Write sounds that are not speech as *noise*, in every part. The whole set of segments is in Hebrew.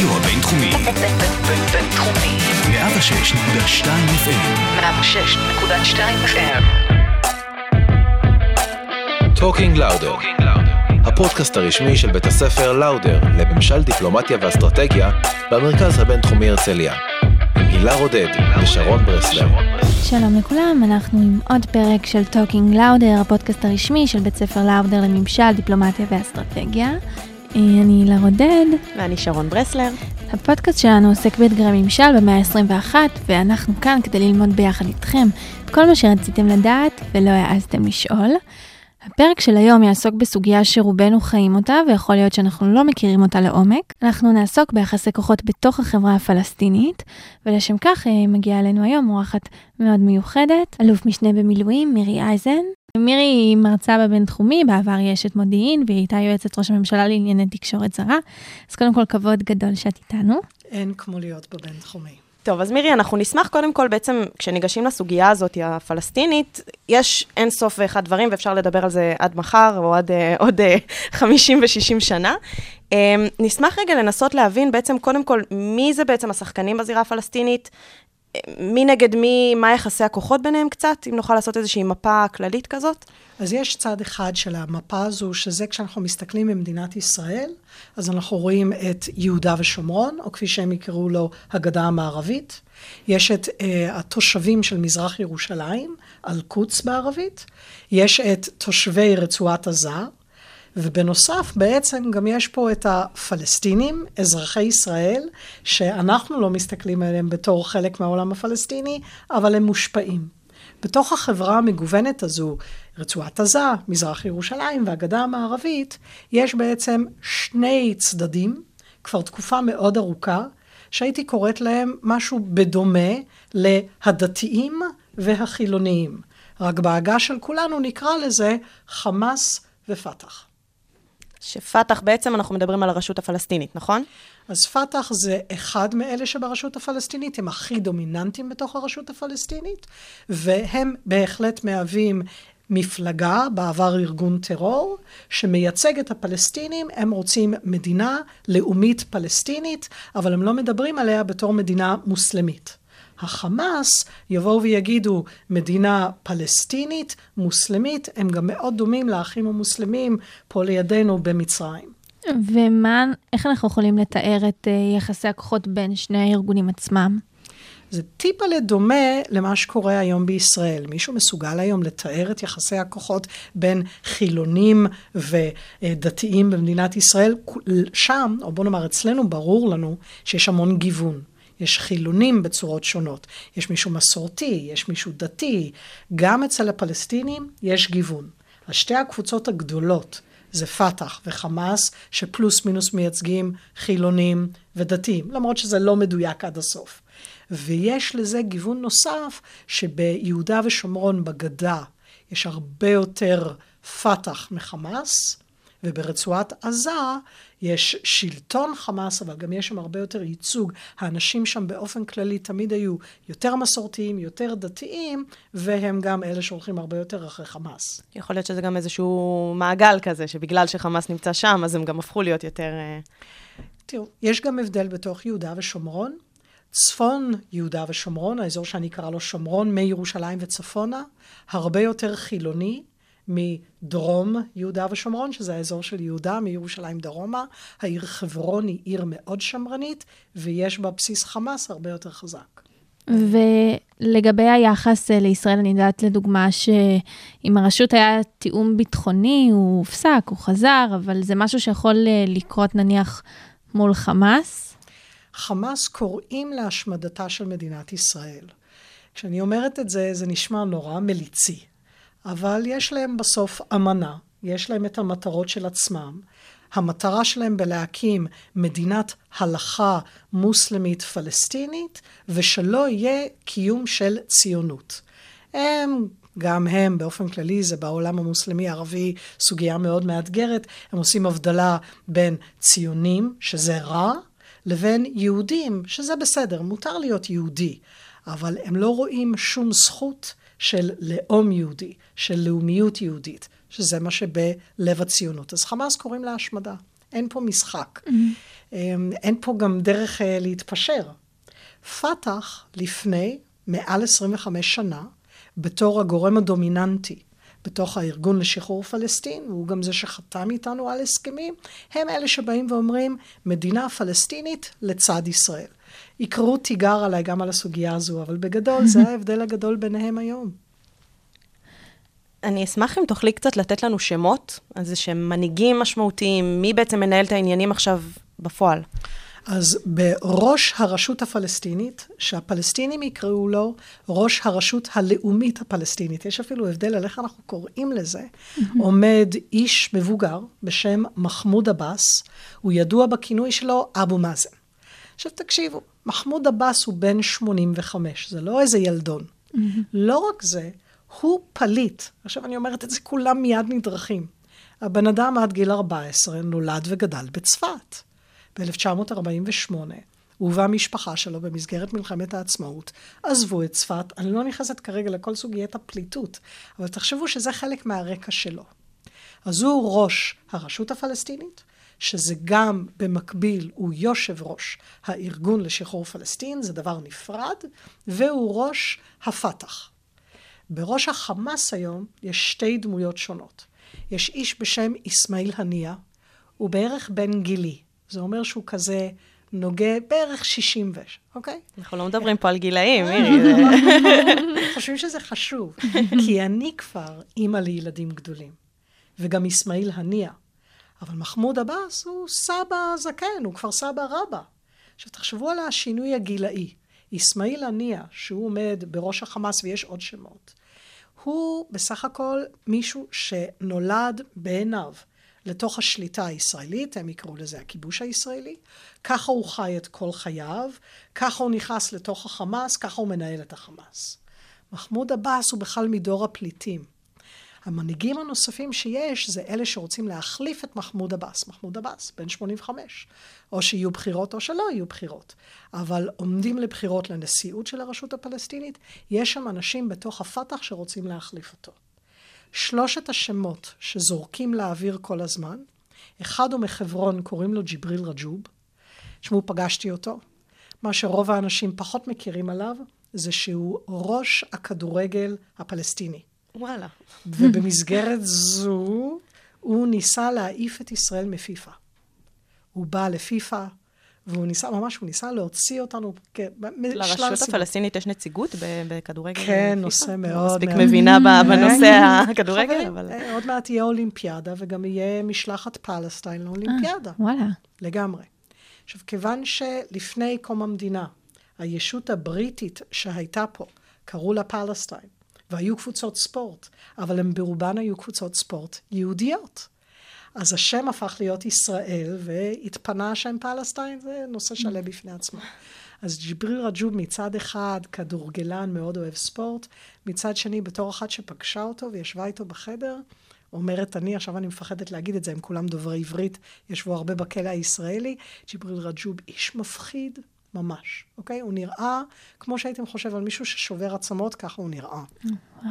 הרדיו הבינתחומי. בינתחומי. 106.2 FM. 106.2 FM. Talking Lauder, הפודקאסט הרשמי של בית הספר לאודר לממשל דיפלומטיה ואסטרטגיה במרכז הבינתחומי הרצליה. עם הילה רודד ושרון ברסלר. שלום לכולם, אנחנו עם עוד פרק של Talking Lauder, הפודקאסט הרשמי של בית ספר לאודר לממשל, דיפלומטיה ואסטרטגיה. אה, אני הילה רודד, ואני שרון ברסלר. הפודקאסט שלנו עוסק באתגרי ממשל במאה ה-21, ואנחנו כאן כדי ללמוד ביחד איתכם את כל מה שרציתם לדעת ולא העזתם לשאול. הפרק של היום יעסוק בסוגיה שרובנו חיים אותה, ויכול להיות שאנחנו לא מכירים אותה לעומק. אנחנו נעסוק ביחסי כוחות בתוך החברה הפלסטינית, ולשם כך אה, מגיעה אלינו היום אורחת מאוד מיוחדת, אלוף משנה במילואים מירי אייזן. מירי היא מרצה בבינתחומי, בעבר היא אשת מודיעין, והיא הייתה יועצת ראש הממשלה לענייני תקשורת זרה. אז קודם כל, כבוד גדול שאת איתנו. אין כמו להיות בבינתחומי. טוב, אז מירי, אנחנו נשמח קודם כל, בעצם, כשניגשים לסוגיה הזאת, הפלסטינית, יש אין סוף ואחד דברים, ואפשר לדבר על זה עד מחר, או עד אה, עוד אה, 50 ו-60 שנה. אה, נשמח רגע לנסות להבין בעצם, קודם כל, מי זה בעצם השחקנים בזירה הפלסטינית, מי נגד מי, מה יחסי הכוחות ביניהם קצת, אם נוכל לעשות איזושהי מפה כללית כזאת. אז יש צד אחד של המפה הזו, שזה כשאנחנו מסתכלים במדינת ישראל, אז אנחנו רואים את יהודה ושומרון, או כפי שהם יקראו לו, הגדה המערבית. יש את uh, התושבים של מזרח ירושלים, אל-קודס בערבית. יש את תושבי רצועת עזה, ובנוסף, בעצם גם יש פה את הפלסטינים, אזרחי ישראל, שאנחנו לא מסתכלים עליהם בתור חלק מהעולם הפלסטיני, אבל הם מושפעים. בתוך החברה המגוונת הזו, רצועת עזה, מזרח ירושלים והגדה המערבית, יש בעצם שני צדדים, כבר תקופה מאוד ארוכה, שהייתי קוראת להם משהו בדומה להדתיים והחילוניים. רק בעגה של כולנו נקרא לזה חמאס ופת"ח. שפת"ח, בעצם אנחנו מדברים על הרשות הפלסטינית, נכון? אז פת"ח זה אחד מאלה שברשות הפלסטינית, הם הכי דומיננטיים בתוך הרשות הפלסטינית, והם בהחלט מהווים מפלגה, בעבר ארגון טרור, שמייצג את הפלסטינים, הם רוצים מדינה לאומית פלסטינית, אבל הם לא מדברים עליה בתור מדינה מוסלמית. החמאס יבואו ויגידו מדינה פלסטינית, מוסלמית, הם גם מאוד דומים לאחים המוסלמים פה לידינו במצרים. ומה, איך אנחנו יכולים לתאר את uh, יחסי הכוחות בין שני הארגונים עצמם? זה טיפה לדומה למה שקורה היום בישראל. מישהו מסוגל היום לתאר את יחסי הכוחות בין חילונים ודתיים במדינת ישראל? שם, או בוא נאמר אצלנו, ברור לנו שיש המון גיוון. יש חילונים בצורות שונות. יש מישהו מסורתי, יש מישהו דתי. גם אצל הפלסטינים יש גיוון. אז שתי הקבוצות הגדולות זה פת"ח וחמאס, שפלוס מינוס מייצגים חילונים ודתיים, למרות שזה לא מדויק עד הסוף. ויש לזה גיוון נוסף, שביהודה ושומרון בגדה יש הרבה יותר פת"ח מחמאס, וברצועת עזה יש שלטון חמאס, אבל גם יש שם הרבה יותר ייצוג. האנשים שם באופן כללי תמיד היו יותר מסורתיים, יותר דתיים, והם גם אלה שהולכים הרבה יותר אחרי חמאס. יכול להיות שזה גם איזשהו מעגל כזה, שבגלל שחמאס נמצא שם, אז הם גם הפכו להיות יותר... אה, תראו, יש גם הבדל בתוך יהודה ושומרון. צפון יהודה ושומרון, האזור שאני אקרא לו שומרון, מירושלים וצפונה, הרבה יותר חילוני, מדרום יהודה ושומרון, שזה האזור של יהודה, מירושלים דרומה. העיר חברון היא עיר מאוד שמרנית, ויש בה בסיס חמאס הרבה יותר חזק. ולגבי היחס אה, לישראל, אני יודעת לדוגמה שאם הרשות היה תיאום ביטחוני, הוא הופסק, הוא חזר, אבל זה משהו שיכול אה, לקרות נניח מול חמאס? חמאס קוראים להשמדתה של מדינת ישראל. כשאני אומרת את זה, זה נשמע נורא מליצי. אבל יש להם בסוף אמנה, יש להם את המטרות של עצמם. המטרה שלהם בלהקים מדינת הלכה מוסלמית פלסטינית, ושלא יהיה קיום של ציונות. הם, גם הם, באופן כללי, זה בעולם המוסלמי-ערבי סוגיה מאוד מאתגרת, הם עושים הבדלה בין ציונים, שזה רע, לבין יהודים, שזה בסדר, מותר להיות יהודי, אבל הם לא רואים שום זכות של לאום יהודי, של לאומיות יהודית, שזה מה שבלב הציונות. אז חמאס קוראים לה השמדה. אין פה משחק. אמ, אין פה גם דרך אה, להתפשר. פת"ח לפני מעל 25 שנה, בתור הגורם הדומיננטי בתוך הארגון לשחרור פלסטין, והוא גם זה שחתם איתנו על הסכמים, הם אלה שבאים ואומרים, מדינה פלסטינית לצד ישראל. יקראו תיגר עליי גם על הסוגיה הזו, אבל בגדול זה *laughs* ההבדל הגדול ביניהם היום. אני אשמח אם תוכלי קצת לתת לנו שמות, אז שהם מנהיגים משמעותיים, מי בעצם מנהל את העניינים עכשיו בפועל? אז בראש הרשות הפלסטינית, שהפלסטינים יקראו לו ראש הרשות הלאומית הפלסטינית, יש אפילו הבדל על איך אנחנו קוראים לזה, עומד איש מבוגר בשם מחמוד עבאס, הוא ידוע בכינוי שלו אבו מאזן. עכשיו תקשיבו, מחמוד עבאס הוא בן 85, זה לא איזה ילדון. לא רק זה, הוא פליט. עכשיו אני אומרת את זה, כולם מיד נדרכים. הבן אדם עד גיל 14 נולד וגדל בצפת. ב-1948, הוא והמשפחה שלו במסגרת מלחמת העצמאות עזבו את צפת. אני לא נכנסת כרגע לכל סוגיית הפליטות, אבל תחשבו שזה חלק מהרקע שלו. אז הוא ראש הרשות הפלסטינית, שזה גם במקביל, הוא יושב ראש הארגון לשחרור פלסטין, זה דבר נפרד, והוא ראש הפת"ח. בראש החמאס היום יש שתי דמויות שונות. יש איש בשם אסמאעיל הנייה, הוא בערך בן גילי. זה אומר שהוא כזה נוגע בערך 60 וש, אוקיי? אנחנו לא מדברים פה על גילאים, מירי. זה- חושבים שזה חשוב, כי אני כבר אימא לילדים גדולים, וגם אסמאעיל הנייה. אבל מחמוד עבאס הוא סבא זקן, הוא כבר סבא רבא. עכשיו תחשבו על השינוי הגילאי. אסמאעיל הנייה, שהוא עומד בראש החמאס ויש עוד שמות, הוא בסך הכל מישהו שנולד בעיניו לתוך השליטה הישראלית, הם יקראו לזה הכיבוש הישראלי, ככה הוא חי את כל חייו, ככה הוא נכנס לתוך החמאס, ככה הוא מנהל את החמאס. מחמוד עבאס הוא בכלל מדור הפליטים. המנהיגים הנוספים שיש זה אלה שרוצים להחליף את מחמוד עבאס. מחמוד עבאס, בן 85. או שיהיו בחירות או שלא יהיו בחירות. אבל עומדים לבחירות לנשיאות של הרשות הפלסטינית, יש שם אנשים בתוך הפת"ח שרוצים להחליף אותו. שלושת השמות שזורקים לאוויר כל הזמן, אחד הוא מחברון, קוראים לו ג'יבריל רג'וב. תשמעו, פגשתי אותו. מה שרוב האנשים פחות מכירים עליו, זה שהוא ראש הכדורגל הפלסטיני. וואלה. ובמסגרת זו, הוא ניסה להעיף את ישראל מפיפ"א. הוא בא לפיפ"א, והוא ניסה, ממש, הוא ניסה להוציא אותנו לרשות. הפלסטינית יש נציגות בכדורגל? כן, פיפ"א? נושא לא מאוד מספיק מבינה בנושא כן. הכדורגל, אבל... אה, עוד מעט תהיה אולימפיאדה, וגם יהיה משלחת פלסטיין לאולימפיאדה. וואלה. לגמרי. עכשיו, כיוון שלפני קום המדינה, הישות הבריטית שהייתה פה, קראו לה פלסטיין, והיו קבוצות ספורט, אבל הן ברובן היו קבוצות ספורט יהודיות. אז השם הפך להיות ישראל, והתפנה השם פלסטיין, זה נושא שלם בפני עצמו. אז ג'יבריל רג'וב מצד אחד כדורגלן מאוד אוהב ספורט, מצד שני בתור אחת שפגשה אותו וישבה איתו בחדר, אומרת אני, עכשיו אני מפחדת להגיד את זה, הם כולם דוברי עברית, ישבו הרבה בכלא הישראלי, ג'יבריל רג'וב איש מפחיד ממש, אוקיי? הוא נראה כמו שהייתם חושב על מישהו ששובר עצמות, ככה הוא נראה.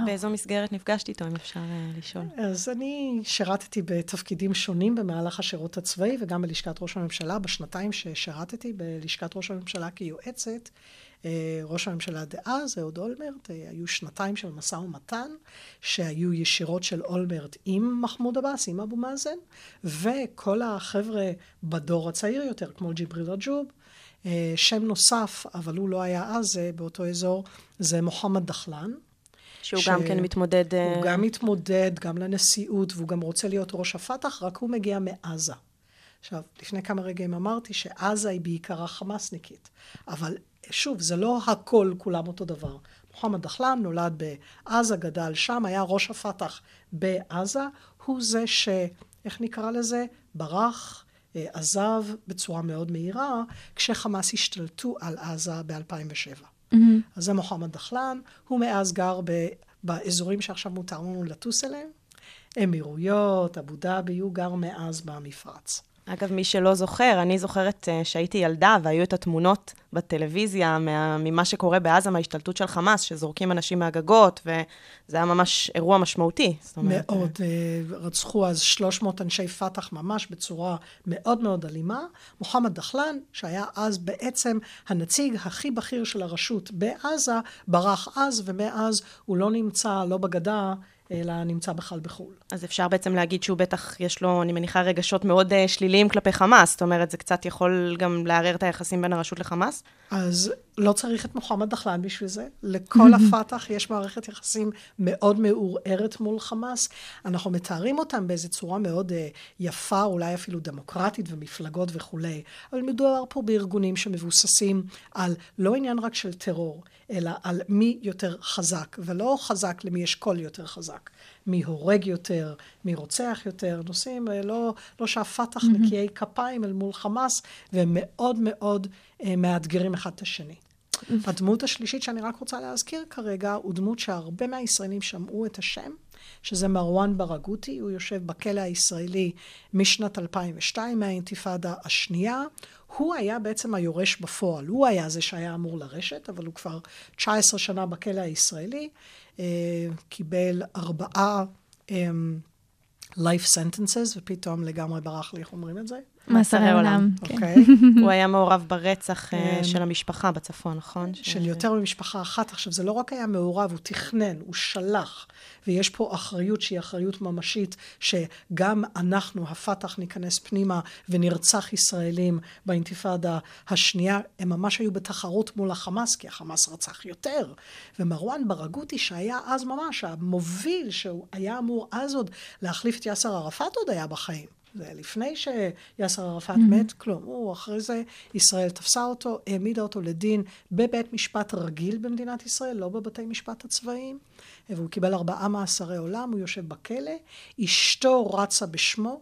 באיזו מסגרת נפגשת איתו, אם אפשר אה, לשאול? אז אני שירתתי בתפקידים שונים במהלך השירות הצבאי וגם בלשכת ראש הממשלה. בשנתיים ששירתתי בלשכת ראש הממשלה כיועצת, אה, ראש הממשלה דאז, אהוד אולמרט, אה, היו שנתיים של משא ומתן, שהיו ישירות של אולמרט עם מחמוד עבאס, עם אבו מאזן, וכל החבר'ה בדור הצעיר יותר, כמו ג'יבריל רג'וב, שם נוסף, אבל הוא לא היה אז אה, באותו אזור, זה מוחמד דחלן. שהוא ש- גם כן מתמודד... אה, הוא גם מתמודד, גם לנשיאות, והוא גם רוצה להיות ראש הפת"ח, רק הוא מגיע מעזה. עכשיו, לפני כמה רגעים אמרתי שעזה היא בעיקרה חמאסניקית, אבל שוב, זה לא הכל כולם אותו דבר. מוחמד דחלן נולד בעזה, גדל שם, היה ראש הפת"ח בעזה, הוא זה ש... איך נקרא לזה? ברח, אה, עזב בצורה מאוד מהירה, כשחמאס השתלטו על עזה ב-2007. אז זה מוחמד דחלן, הוא מאז גר ב, באזורים שעכשיו מותר לנו לטוס אליהם. אמירויות, אבו דאבי, הוא גר מאז במפרץ. אגב, מי שלא זוכר, אני זוכרת uh, שהייתי ילדה והיו את התמונות בטלוויזיה מה, ממה שקורה בעזה, מההשתלטות של חמאס, שזורקים אנשים מהגגות, וזה היה ממש אירוע משמעותי. מאוד. Uh, רצחו אז 300 אנשי פת"ח ממש בצורה מאוד מאוד אלימה. מוחמד דחלן, שהיה אז בעצם הנציג הכי בכיר של הרשות בעזה, ברח אז, ומאז הוא לא נמצא, לא בגדה. אלא נמצא בכלל בחו"ל. אז אפשר בעצם להגיד שהוא בטח, יש לו, אני מניחה, רגשות מאוד uh, שליליים כלפי חמאס. זאת אומרת, זה קצת יכול גם לערער את היחסים בין הרשות לחמאס? אז לא צריך את מוחמד דחלן בשביל זה. לכל *laughs* הפת"ח יש מערכת יחסים מאוד מעורערת מול חמאס. אנחנו מתארים אותם באיזו צורה מאוד uh, יפה, אולי אפילו דמוקרטית ומפלגות וכולי. אבל מדובר פה בארגונים שמבוססים על לא עניין רק של טרור, אלא על מי יותר חזק, ולא חזק למי יש קול יותר חזק. מי הורג יותר, מי רוצח יותר, נושאים אה, לא, לא שהפת"ח. נקיי כפיים אל מול חמאס, והם מאוד מאוד אה, מאתגרים אחד את השני. הדמות השלישית שאני רק רוצה להזכיר כרגע, הוא דמות שהרבה מהישראלים שמעו את השם, שזה מרואן ברגותי, הוא יושב בכלא הישראלי משנת 2002, מהאינתיפאדה השנייה. הוא היה בעצם היורש בפועל, הוא היה זה שהיה אמור לרשת, אבל הוא כבר 19 שנה בכלא הישראלי, אה, קיבל ארבעה אה, life sentences, ופתאום לגמרי ברח לי, איך אומרים את זה? מאסרי עולם. כן. אוקיי. *laughs* הוא היה מעורב ברצח אה, כן. של המשפחה בצפון, נכון? של יותר ממשפחה אחת. עכשיו, זה לא רק היה מעורב, הוא תכנן, הוא שלח, ויש פה אחריות שהיא אחריות ממשית, שגם אנחנו, הפת"ח, ניכנס פנימה ונרצח ישראלים באינתיפאדה השנייה. הם ממש היו בתחרות מול החמאס, כי החמאס רצח יותר. ומרואן ברגותי, שהיה אז ממש המוביל, שהוא היה אמור אז עוד להחליף את יאסר ערפאת, עוד היה בחיים. זה היה לפני שיאסר ערפאת mm-hmm. מת, כלום. הוא, אחרי זה, ישראל תפסה אותו, העמידה אותו לדין בבית משפט רגיל במדינת ישראל, לא בבתי משפט הצבאיים, והוא קיבל ארבעה מאסרי עולם, הוא יושב בכלא, אשתו רצה בשמו,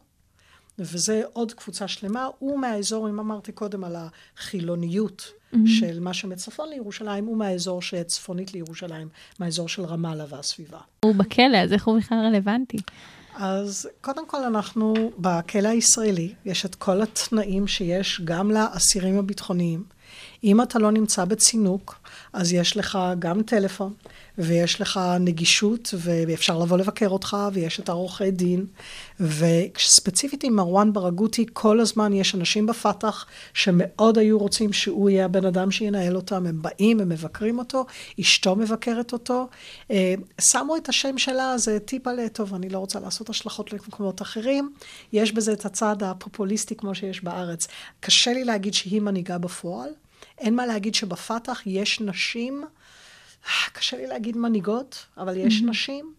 וזה עוד קבוצה שלמה. הוא מהאזור, אם אמרתי קודם על החילוניות mm-hmm. של מה שמצפון לירושלים, הוא מהאזור שצפונית לירושלים, מהאזור של רמאללה והסביבה. הוא בכלא, אז איך הוא בכלל רלוונטי? אז קודם כל אנחנו בכלא הישראלי, יש את כל התנאים שיש גם לאסירים הביטחוניים. אם אתה לא נמצא בצינוק, אז יש לך גם טלפון, ויש לך נגישות, ואפשר לבוא לבקר אותך, ויש את העורכי דין. וספציפית עם מרואן ברגותי, כל הזמן יש אנשים בפת"ח שמאוד היו רוצים שהוא יהיה הבן אדם שינהל אותם. הם באים, הם מבקרים אותו, אשתו מבקרת אותו. אה, שמו את השם שלה, זה טיפה לטוב, אני לא רוצה לעשות השלכות למקומות אחרים. יש בזה את הצד הפופוליסטי כמו שיש בארץ. קשה לי להגיד שהיא מנהיגה בפועל. אין מה להגיד שבפת"ח יש נשים, קשה לי להגיד מנהיגות, אבל יש mm-hmm. נשים.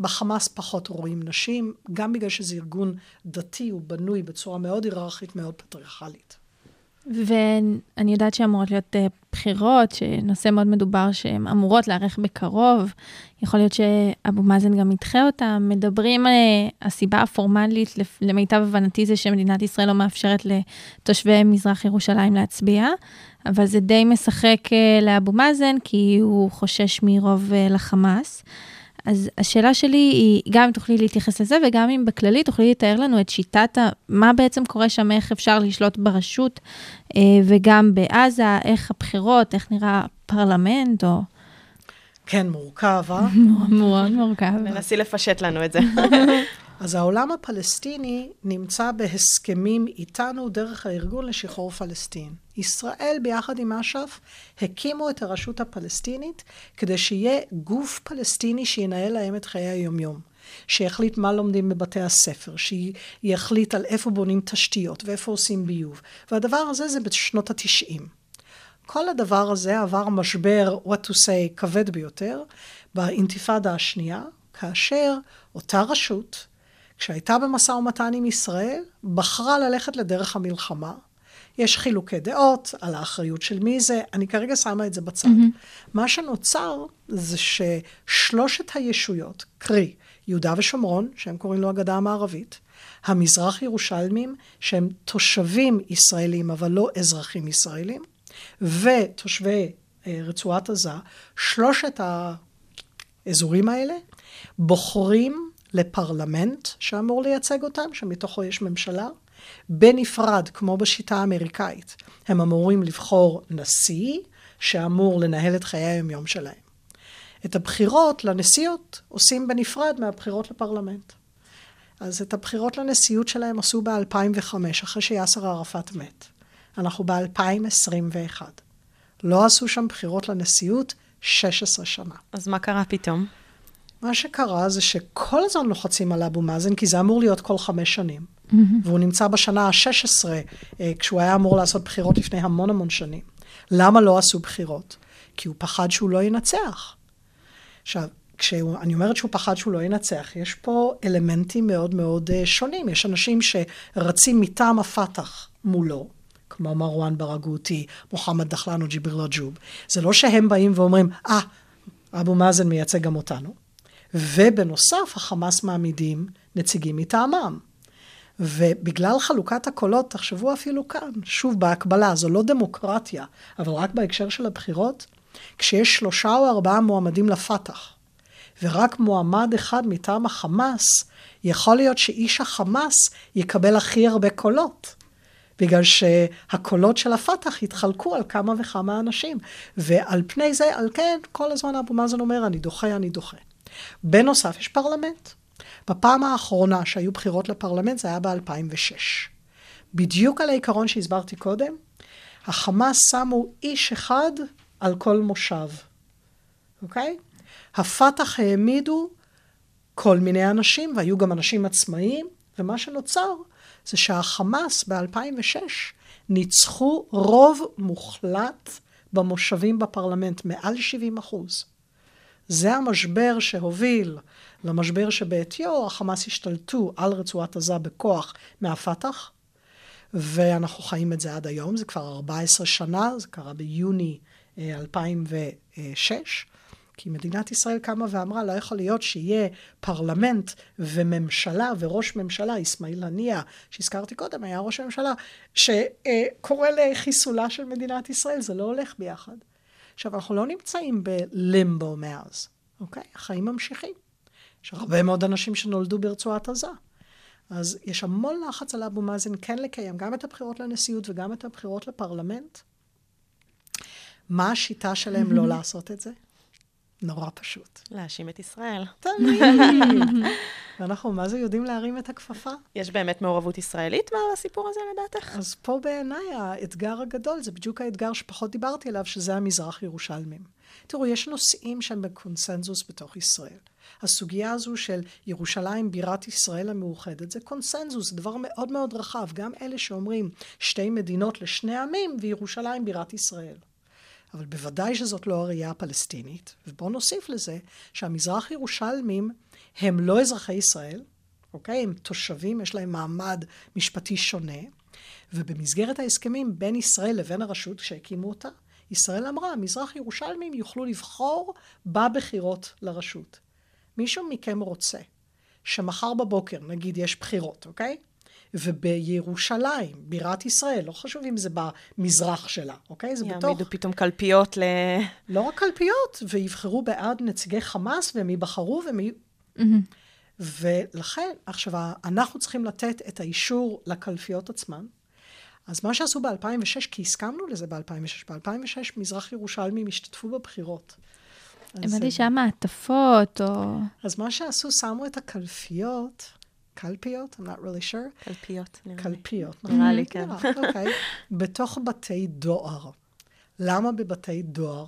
בחמאס פחות רואים נשים, גם בגלל שזה ארגון דתי, הוא בנוי בצורה מאוד היררכית, מאוד פטריארכלית. ואני יודעת שאמורות להיות uh, בחירות, שנושא מאוד מדובר שהן אמורות להיערך בקרוב. יכול להיות שאבו מאזן גם ידחה אותם. מדברים, uh, הסיבה הפורמלית, למיטב הבנתי, זה שמדינת ישראל לא מאפשרת לתושבי מזרח ירושלים להצביע, אבל זה די משחק uh, לאבו מאזן, כי הוא חושש מרוב לחמאס. אז השאלה שלי היא, גם אם תוכלי להתייחס לזה, וגם אם בכללי תוכלי לתאר לנו את שיטת, ה, מה בעצם קורה שם, איך אפשר לשלוט ברשות, אה, וגם בעזה, איך הבחירות, איך נראה הפרלמנט, או... כן, מורכב, אה? *laughs* מאוד מורכב. ננסי לפשט לנו את זה. *laughs* אז העולם הפלסטיני נמצא בהסכמים איתנו דרך הארגון לשחרור פלסטין. ישראל ביחד עם אש"ף הקימו את הרשות הפלסטינית כדי שיהיה גוף פלסטיני שינהל להם את חיי היומיום. שיחליט מה לומדים בבתי הספר, שיחליט על איפה בונים תשתיות ואיפה עושים ביוב. והדבר הזה זה בשנות התשעים. כל הדבר הזה עבר משבר, what to say, כבד ביותר, באינתיפאדה השנייה, כאשר אותה רשות, כשהייתה במשא ומתן עם ישראל, בחרה ללכת לדרך המלחמה. יש חילוקי דעות על האחריות של מי זה, אני כרגע שמה את זה בצד. Mm-hmm. מה שנוצר זה ששלושת הישויות, קרי יהודה ושומרון, שהם קוראים לו הגדה המערבית, המזרח ירושלמים, שהם תושבים ישראלים אבל לא אזרחים ישראלים, ותושבי אה, רצועת עזה, שלושת האזורים האלה בוחרים לפרלמנט שאמור לייצג אותם, שמתוכו יש ממשלה, בנפרד, כמו בשיטה האמריקאית, הם אמורים לבחור נשיא שאמור לנהל את חיי היומיום שלהם. את הבחירות לנשיאות עושים בנפרד מהבחירות לפרלמנט. אז את הבחירות לנשיאות שלהם עשו ב-2005, אחרי שיאסר ערפאת מת. אנחנו ב-2021. לא עשו שם בחירות לנשיאות 16 שנה. אז מה קרה פתאום? מה שקרה זה שכל הזמן לוחצים על אבו מאזן, כי זה אמור להיות כל חמש שנים. והוא נמצא בשנה ה-16, אה, כשהוא היה אמור לעשות בחירות לפני המון המון שנים. למה לא עשו בחירות? כי הוא פחד שהוא לא ינצח. עכשיו, כשאני אומרת שהוא פחד שהוא לא ינצח, יש פה אלמנטים מאוד מאוד uh, שונים. יש אנשים שרצים מטעם הפת"ח מולו, כמו מרואן ברגותי, מוחמד דחלן או ג'יבריל רג'וב. זה לא שהם באים ואומרים, אה, ah, אבו מאזן מייצג גם אותנו. ובנוסף, החמאס מעמידים נציגים מטעמם. ובגלל חלוקת הקולות, תחשבו אפילו כאן, שוב בהקבלה, זו לא דמוקרטיה, אבל רק בהקשר של הבחירות, כשיש שלושה או ארבעה מועמדים לפת"ח, ורק מועמד אחד מטעם החמאס, יכול להיות שאיש החמאס יקבל הכי הרבה קולות. בגלל שהקולות של הפת"ח יתחלקו על כמה וכמה אנשים. ועל פני זה, על כן, כל הזמן אבו מאזן אומר, אני דוחה, אני דוחה. בנוסף, יש פרלמנט. בפעם האחרונה שהיו בחירות לפרלמנט זה היה ב-2006. בדיוק על העיקרון שהסברתי קודם, החמאס שמו איש אחד על כל מושב, אוקיי? הפת"ח העמידו כל מיני אנשים, והיו גם אנשים עצמאיים, ומה שנוצר זה שהחמאס ב-2006 ניצחו רוב מוחלט במושבים בפרלמנט, מעל 70 אחוז. זה המשבר שהוביל למשבר שבעטיו החמאס השתלטו על רצועת עזה בכוח מהפת"ח, ואנחנו חיים את זה עד היום, זה כבר 14 שנה, זה קרה ביוני 2006. אה, כי מדינת ישראל קמה ואמרה, לא יכול להיות שיהיה פרלמנט וממשלה וראש ממשלה, אסמאעיל הנייה, שהזכרתי קודם, היה ראש הממשלה, שקורא לחיסולה של מדינת ישראל, זה לא הולך ביחד. עכשיו, אנחנו לא נמצאים בלימבו מאז, אוקיי? החיים ממשיכים. יש הרבה מאוד אנשים שנולדו ברצועת עזה. אז יש המון לחץ על אבו מאזן כן לקיים גם את הבחירות לנשיאות וגם את הבחירות לפרלמנט. מה השיטה שלהם לא לעשות את זה? נורא פשוט. להאשים את ישראל. תמיד. *laughs* ואנחנו מה זה יודעים להרים את הכפפה? יש באמת מעורבות ישראלית בסיפור הזה לדעתך? אז פה בעיניי האתגר הגדול, זה בדיוק האתגר שפחות דיברתי עליו, שזה המזרח ירושלמים. תראו, יש נושאים שהם בקונסנזוס בתוך ישראל. הסוגיה הזו של ירושלים בירת ישראל המאוחדת זה קונסנזוס, זה דבר מאוד מאוד רחב. גם אלה שאומרים שתי מדינות לשני עמים וירושלים בירת ישראל. אבל בוודאי שזאת לא הראייה הפלסטינית. ובואו נוסיף לזה שהמזרח ירושלמים הם לא אזרחי ישראל, אוקיי? הם תושבים, יש להם מעמד משפטי שונה, ובמסגרת ההסכמים בין ישראל לבין הרשות שהקימו אותה, ישראל אמרה, מזרח ירושלמים יוכלו לבחור בבחירות לרשות. מישהו מכם רוצה שמחר בבוקר, נגיד יש בחירות, אוקיי? ובירושלים, בירת ישראל, לא חשוב אם זה במזרח שלה, אוקיי? זה בתוך... יעמידו פתאום קלפיות ל... לא רק קלפיות, ויבחרו בעד נציגי חמאס, והם ייבחרו והם יהיו... ולכן, עכשיו, אנחנו צריכים לתת את האישור לקלפיות עצמן. אז מה שעשו ב-2006, כי הסכמנו לזה ב-2006, ב-2006 מזרח ירושלמים השתתפו בבחירות. הבנתי שהיה מעטפות, או... אז מה שעשו, שמו את הקלפיות, קלפיות? I'm not really sure. קלפיות. קלפיות. נראה לי, כן. אוקיי. *laughs* בתוך בתי דואר. למה בבתי דואר?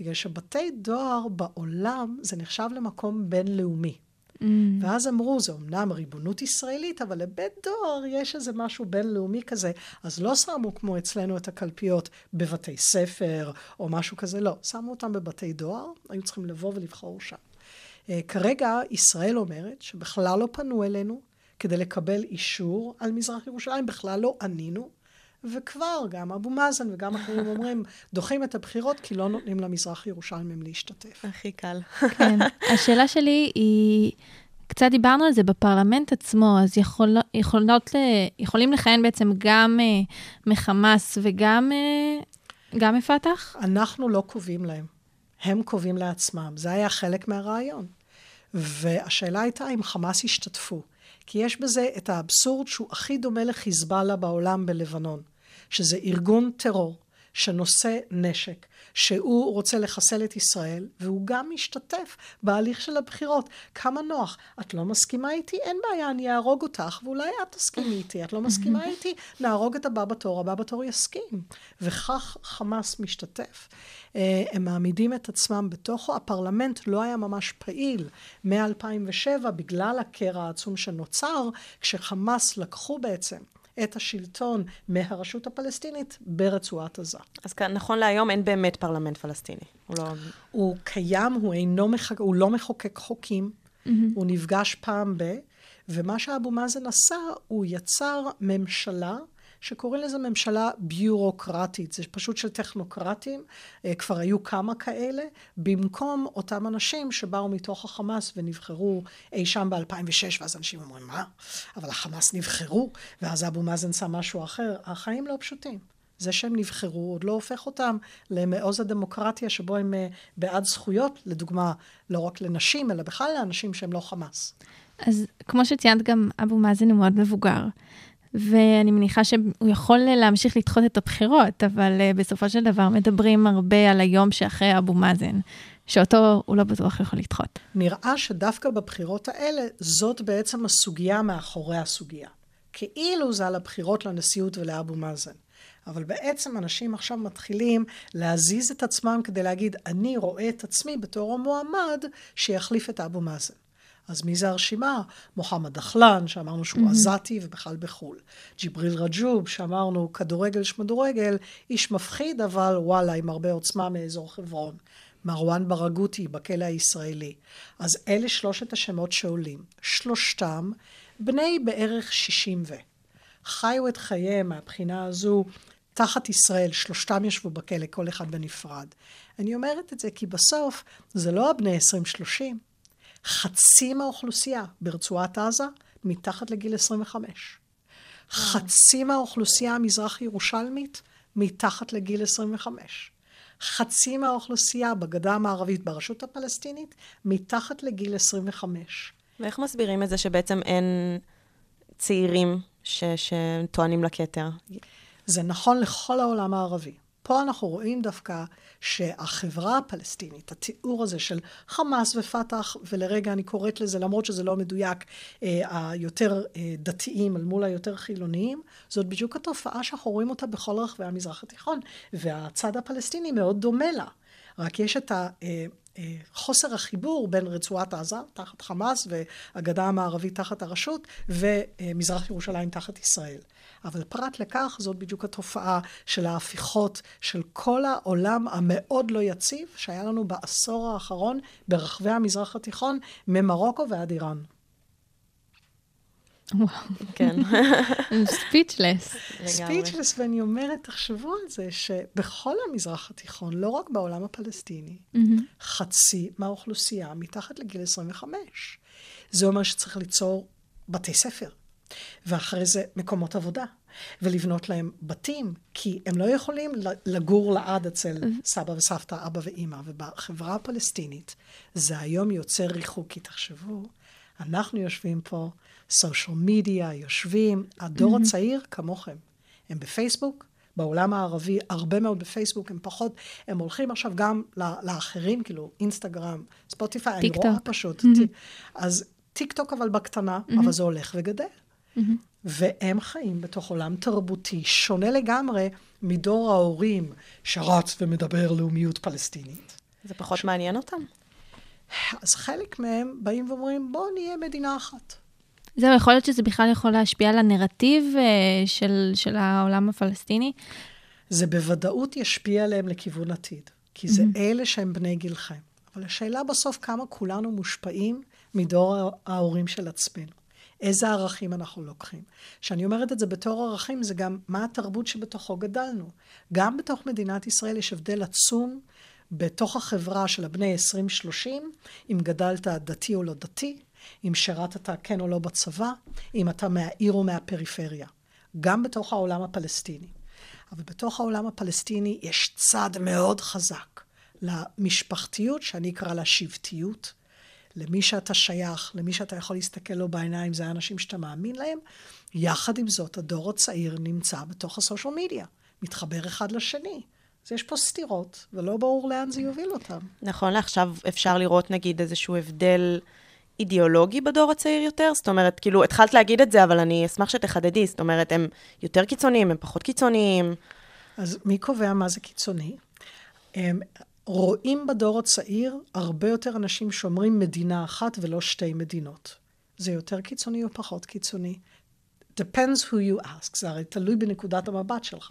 בגלל שבתי דואר בעולם זה נחשב למקום בינלאומי. Mm. ואז אמרו, זה אמנם ריבונות ישראלית, אבל לבית דואר יש איזה משהו בינלאומי כזה. אז לא שמו כמו אצלנו את הקלפיות בבתי ספר או משהו כזה, לא. שמו אותם בבתי דואר, היו צריכים לבוא ולבחור שם. Uh, כרגע ישראל אומרת שבכלל לא פנו אלינו כדי לקבל אישור על מזרח ירושלים, בכלל לא ענינו. וכבר גם אבו מאזן וגם אחרים *laughs* אומרים, דוחים את הבחירות כי לא נותנים למזרח ירושלמים להשתתף. הכי קל. כן. *laughs* השאלה שלי היא, קצת דיברנו על זה בפרלמנט עצמו, אז יכול, יכולות, יכולים לכהן בעצם גם uh, מחמאס וגם uh, גם מפת"ח? אנחנו לא קובעים להם. הם קובעים לעצמם. זה היה חלק מהרעיון. והשאלה הייתה אם חמאס ישתתפו. כי יש בזה את האבסורד שהוא הכי דומה לחיזבאללה בעולם בלבנון, שזה ארגון טרור שנושא נשק, שהוא רוצה לחסל את ישראל, והוא גם משתתף בהליך של הבחירות. כמה נוח. את לא מסכימה איתי? אין בעיה, אני אהרוג אותך, ואולי את תסכימי איתי. את לא מסכימה *laughs* איתי? נהרוג את הבא בתור, הבא בתור יסכים. וכך חמאס משתתף. אה, הם מעמידים את עצמם בתוכו. הפרלמנט לא היה ממש פעיל מ-2007 בגלל הקרע העצום שנוצר, כשחמאס לקחו בעצם את השלטון מהרשות הפלסטינית ברצועת עזה. אז כאן, נכון להיום אין באמת פרלמנט פלסטיני. הוא לא... הוא קיים, הוא, אינו מחק... הוא לא מחוקק חוקים, mm-hmm. הוא נפגש פעם ב... ומה שאבו מאזן עשה, הוא יצר ממשלה שקוראים לזה ממשלה ביורוקרטית, זה פשוט של טכנוקרטים, אה, כבר היו כמה כאלה, במקום אותם אנשים שבאו מתוך החמאס ונבחרו אי שם ב-2006, ואז אנשים אומרים, מה? אבל החמאס נבחרו, ואז אבו מאזן שם משהו אחר. החיים לא פשוטים. זה שהם נבחרו עוד לא הופך אותם למעוז הדמוקרטיה שבו הם אה, בעד זכויות, לדוגמה, לא רק לנשים, אלא בכלל לאנשים שהם לא חמאס. אז כמו שציינת, גם אבו מאזן הוא מאוד מבוגר. ואני מניחה שהוא יכול להמשיך לדחות את הבחירות, אבל uh, בסופו של דבר מדברים הרבה על היום שאחרי אבו מאזן, שאותו הוא לא בטוח יכול לדחות. נראה שדווקא בבחירות האלה, זאת בעצם הסוגיה מאחורי הסוגיה. כאילו זה על הבחירות לנשיאות ולאבו מאזן. אבל בעצם אנשים עכשיו מתחילים להזיז את עצמם כדי להגיד, אני רואה את עצמי בתור המועמד שיחליף את אבו מאזן. אז מי זה הרשימה? מוחמד דחלן, שאמרנו שהוא mm-hmm. עזתי ובכלל בחו"ל. ג'יבריל רג'וב, שאמרנו כדורגל שמדורגל, איש מפחיד, אבל וואלה, עם הרבה עוצמה מאזור חברון. מרואן ברגותי בכלא הישראלי. אז אלה שלושת השמות שעולים. שלושתם בני בערך שישים ו. חיו את חייהם מהבחינה הזו תחת ישראל, שלושתם ישבו בכלא, כל אחד בנפרד. אני אומרת את זה כי בסוף זה לא הבני עשרים שלושים, חצי מהאוכלוסייה ברצועת עזה מתחת לגיל 25. חצי מהאוכלוסייה המזרח ירושלמית מתחת לגיל 25. חצי מהאוכלוסייה בגדה המערבית ברשות הפלסטינית מתחת לגיל 25. ואיך מסבירים את זה שבעצם אין צעירים ש- שטוענים לכתר? זה נכון לכל העולם הערבי. פה אנחנו רואים דווקא שהחברה הפלסטינית, התיאור הזה של חמאס ופת"ח, ולרגע אני קוראת לזה, למרות שזה לא מדויק, אה, היותר אה, דתיים אל מול היותר חילוניים, זאת בדיוק התופעה שאנחנו רואים אותה בכל רחבי המזרח התיכון, והצד הפלסטיני מאוד דומה לה. רק יש את ה... חוסר החיבור בין רצועת עזה, תחת חמאס, והגדה המערבית תחת הרשות, ומזרח ירושלים תחת ישראל. אבל פרט לכך, זאת בדיוק התופעה של ההפיכות של כל העולם המאוד לא יציב, שהיה לנו בעשור האחרון ברחבי המזרח התיכון, ממרוקו ועד איראן. וואו. כן. *laughs* ספיצ'לס. ספיצ'לס, ואני אומרת, תחשבו על זה שבכל המזרח התיכון, לא רק בעולם הפלסטיני, חצי מהאוכלוסייה מתחת לגיל 25. זה אומר שצריך ליצור בתי ספר, ואחרי זה מקומות עבודה, ולבנות להם בתים, כי הם לא יכולים לגור לעד אצל סבא וסבתא, אבא ואימא, ובחברה הפלסטינית זה היום יוצר ריחוק, כי תחשבו, אנחנו יושבים פה, סושיאל מדיה, יושבים, הדור mm-hmm. הצעיר כמוכם, הם בפייסבוק, בעולם הערבי, הרבה מאוד בפייסבוק, הם פחות, הם הולכים עכשיו גם לאחרים, כאילו, אינסטגרם, ספוטיפיי, אני רואה פשוט. Mm-hmm. אז טיק טוק אבל בקטנה, mm-hmm. אבל זה הולך וגדל. Mm-hmm. והם חיים בתוך עולם תרבותי שונה לגמרי מדור ההורים שרץ ומדבר לאומיות פלסטינית. זה פחות ש... מעניין אותם? אז חלק מהם באים ואומרים, בואו נהיה מדינה אחת. זהו, יכול להיות שזה בכלל יכול להשפיע על הנרטיב uh, של, של העולם הפלסטיני? זה בוודאות ישפיע עליהם לכיוון עתיד, כי זה mm-hmm. אלה שהם בני גילכם. אבל השאלה בסוף כמה כולנו מושפעים מדור ההורים של עצמנו. איזה ערכים אנחנו לוקחים. כשאני אומרת את זה בתור ערכים, זה גם מה התרבות שבתוכו גדלנו. גם בתוך מדינת ישראל יש הבדל עצום בתוך החברה של הבני 20-30, אם גדלת דתי או לא דתי, אם שירתת כן או לא בצבא, אם אתה מהעיר או מהפריפריה. גם בתוך העולם הפלסטיני. אבל בתוך העולם הפלסטיני יש צד מאוד חזק למשפחתיות, שאני אקרא לה שבטיות, למי שאתה שייך, למי שאתה יכול להסתכל לו בעיניים, זה האנשים שאתה מאמין להם. יחד עם זאת, הדור הצעיר נמצא בתוך הסושיאל מדיה, מתחבר אחד לשני. אז יש פה סתירות, ולא ברור לאן זה יוביל אותם. נכון לעכשיו אפשר לראות נגיד איזשהו הבדל אידיאולוגי בדור הצעיר יותר? זאת אומרת, כאילו, התחלת להגיד את זה, אבל אני אשמח שתחדדי. זאת אומרת, הם יותר קיצוניים, הם פחות קיצוניים. אז מי קובע מה זה קיצוני? הם רואים בדור הצעיר הרבה יותר אנשים שאומרים מדינה אחת ולא שתי מדינות. זה יותר קיצוני או פחות קיצוני? depends who you ask, זה הרי תלוי בנקודת המבט שלך.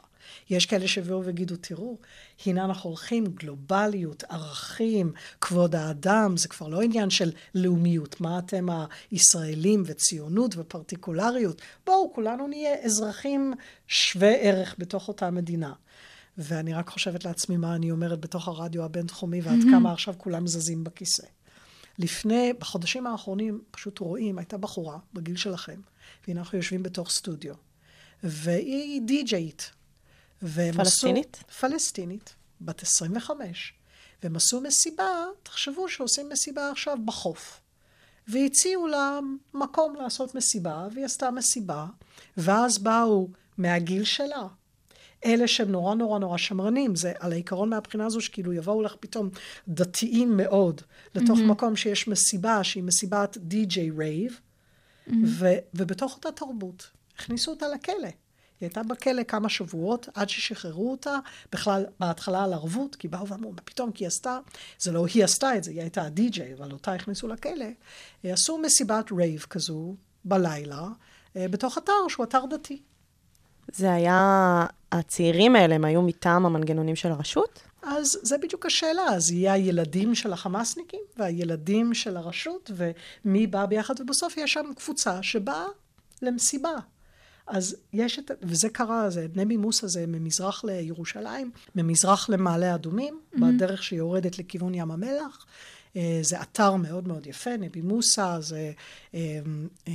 יש כאלה שיבואו ויגידו, תראו, הנה אנחנו הולכים, גלובליות, ערכים, כבוד האדם, זה כבר לא עניין של לאומיות. מה אתם הישראלים וציונות ופרטיקולריות? בואו, כולנו נהיה אזרחים שווי ערך בתוך אותה מדינה. ואני רק חושבת לעצמי מה אני אומרת בתוך הרדיו הבינתחומי, ועד mm-hmm. כמה עכשיו כולם זזים בכיסא. לפני, בחודשים האחרונים, פשוט רואים, הייתה בחורה בגיל שלכם, ואנחנו יושבים בתוך סטודיו, והיא די-ג'יית. פלסטינית? עשו, פלסטינית, בת 25. והם עשו מסיבה, תחשבו שעושים מסיבה עכשיו בחוף. והציעו לה מקום לעשות מסיבה, והיא עשתה מסיבה, ואז באו מהגיל שלה, אלה שהם נורא נורא נורא שמרנים, זה על העיקרון מהבחינה הזו שכאילו יבואו לך פתאום דתיים מאוד לתוך mm-hmm. מקום שיש מסיבה שהיא מסיבת די.ג'יי רייב, mm-hmm. ובתוך אותה תרבות הכניסו אותה לכלא. היא הייתה בכלא כמה שבועות עד ששחררו אותה, בכלל בהתחלה על ערבות, כי באו ואמרו, פתאום, כי היא עשתה, זה לא היא עשתה את זה, היא הייתה הדי-ג'יי, אבל אותה הכניסו לכלא. עשו מסיבת רייב כזו בלילה, אה, בתוך אתר שהוא אתר דתי. זה היה, הצעירים האלה, הם היו מטעם המנגנונים של הרשות? אז זה בדיוק השאלה, אז יהיה הילדים של החמאסניקים והילדים של הרשות, ומי בא ביחד, ובסוף יש שם קבוצה שבאה למסיבה. אז יש את, וזה קרה, זה נבי מוסא זה ממזרח לירושלים, ממזרח למעלה אדומים, mm-hmm. בדרך שיורדת לכיוון ים המלח. אה, זה אתר מאוד מאוד יפה, נבי מוסא זה אה, אה,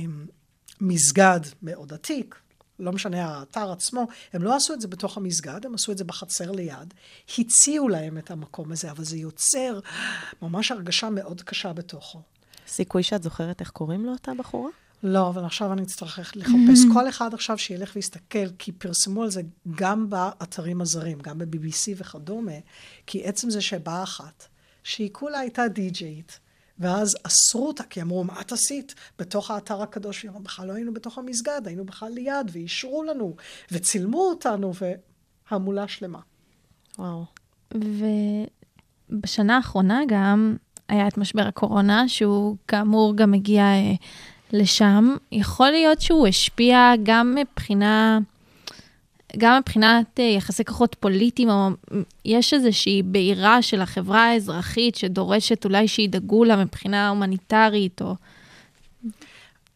מסגד מאוד עתיק, לא משנה, האתר עצמו, הם לא עשו את זה בתוך המסגד, הם עשו את זה בחצר ליד, הציעו להם את המקום הזה, אבל זה יוצר ממש הרגשה מאוד קשה בתוכו. סיכוי שאת זוכרת איך קוראים לאותה בחורה? לא, אבל עכשיו אני אצטרך לחפש. כל אחד עכשיו שילך ויסתכל, כי פרסמו על זה גם באתרים הזרים, גם ב-BBC וכדומה, כי עצם זה שבאה אחת, שהיא כולה הייתה די-ג'יית, ואז אסרו אותה, כי אמרו, מה את עשית בתוך האתר הקדוש? והיא אמרה, בכלל לא היינו בתוך המסגד, היינו בכלל ליד, ואישרו לנו, וצילמו אותנו, והמולה שלמה. וואו. ובשנה האחרונה גם היה את משבר הקורונה, שהוא כאמור גם הגיע אה, לשם. יכול להיות שהוא השפיע גם מבחינה... גם מבחינת אה, יחסי כוחות פוליטיים, או יש איזושהי בעירה של החברה האזרחית שדורשת אולי שידאגו לה מבחינה הומניטרית, או...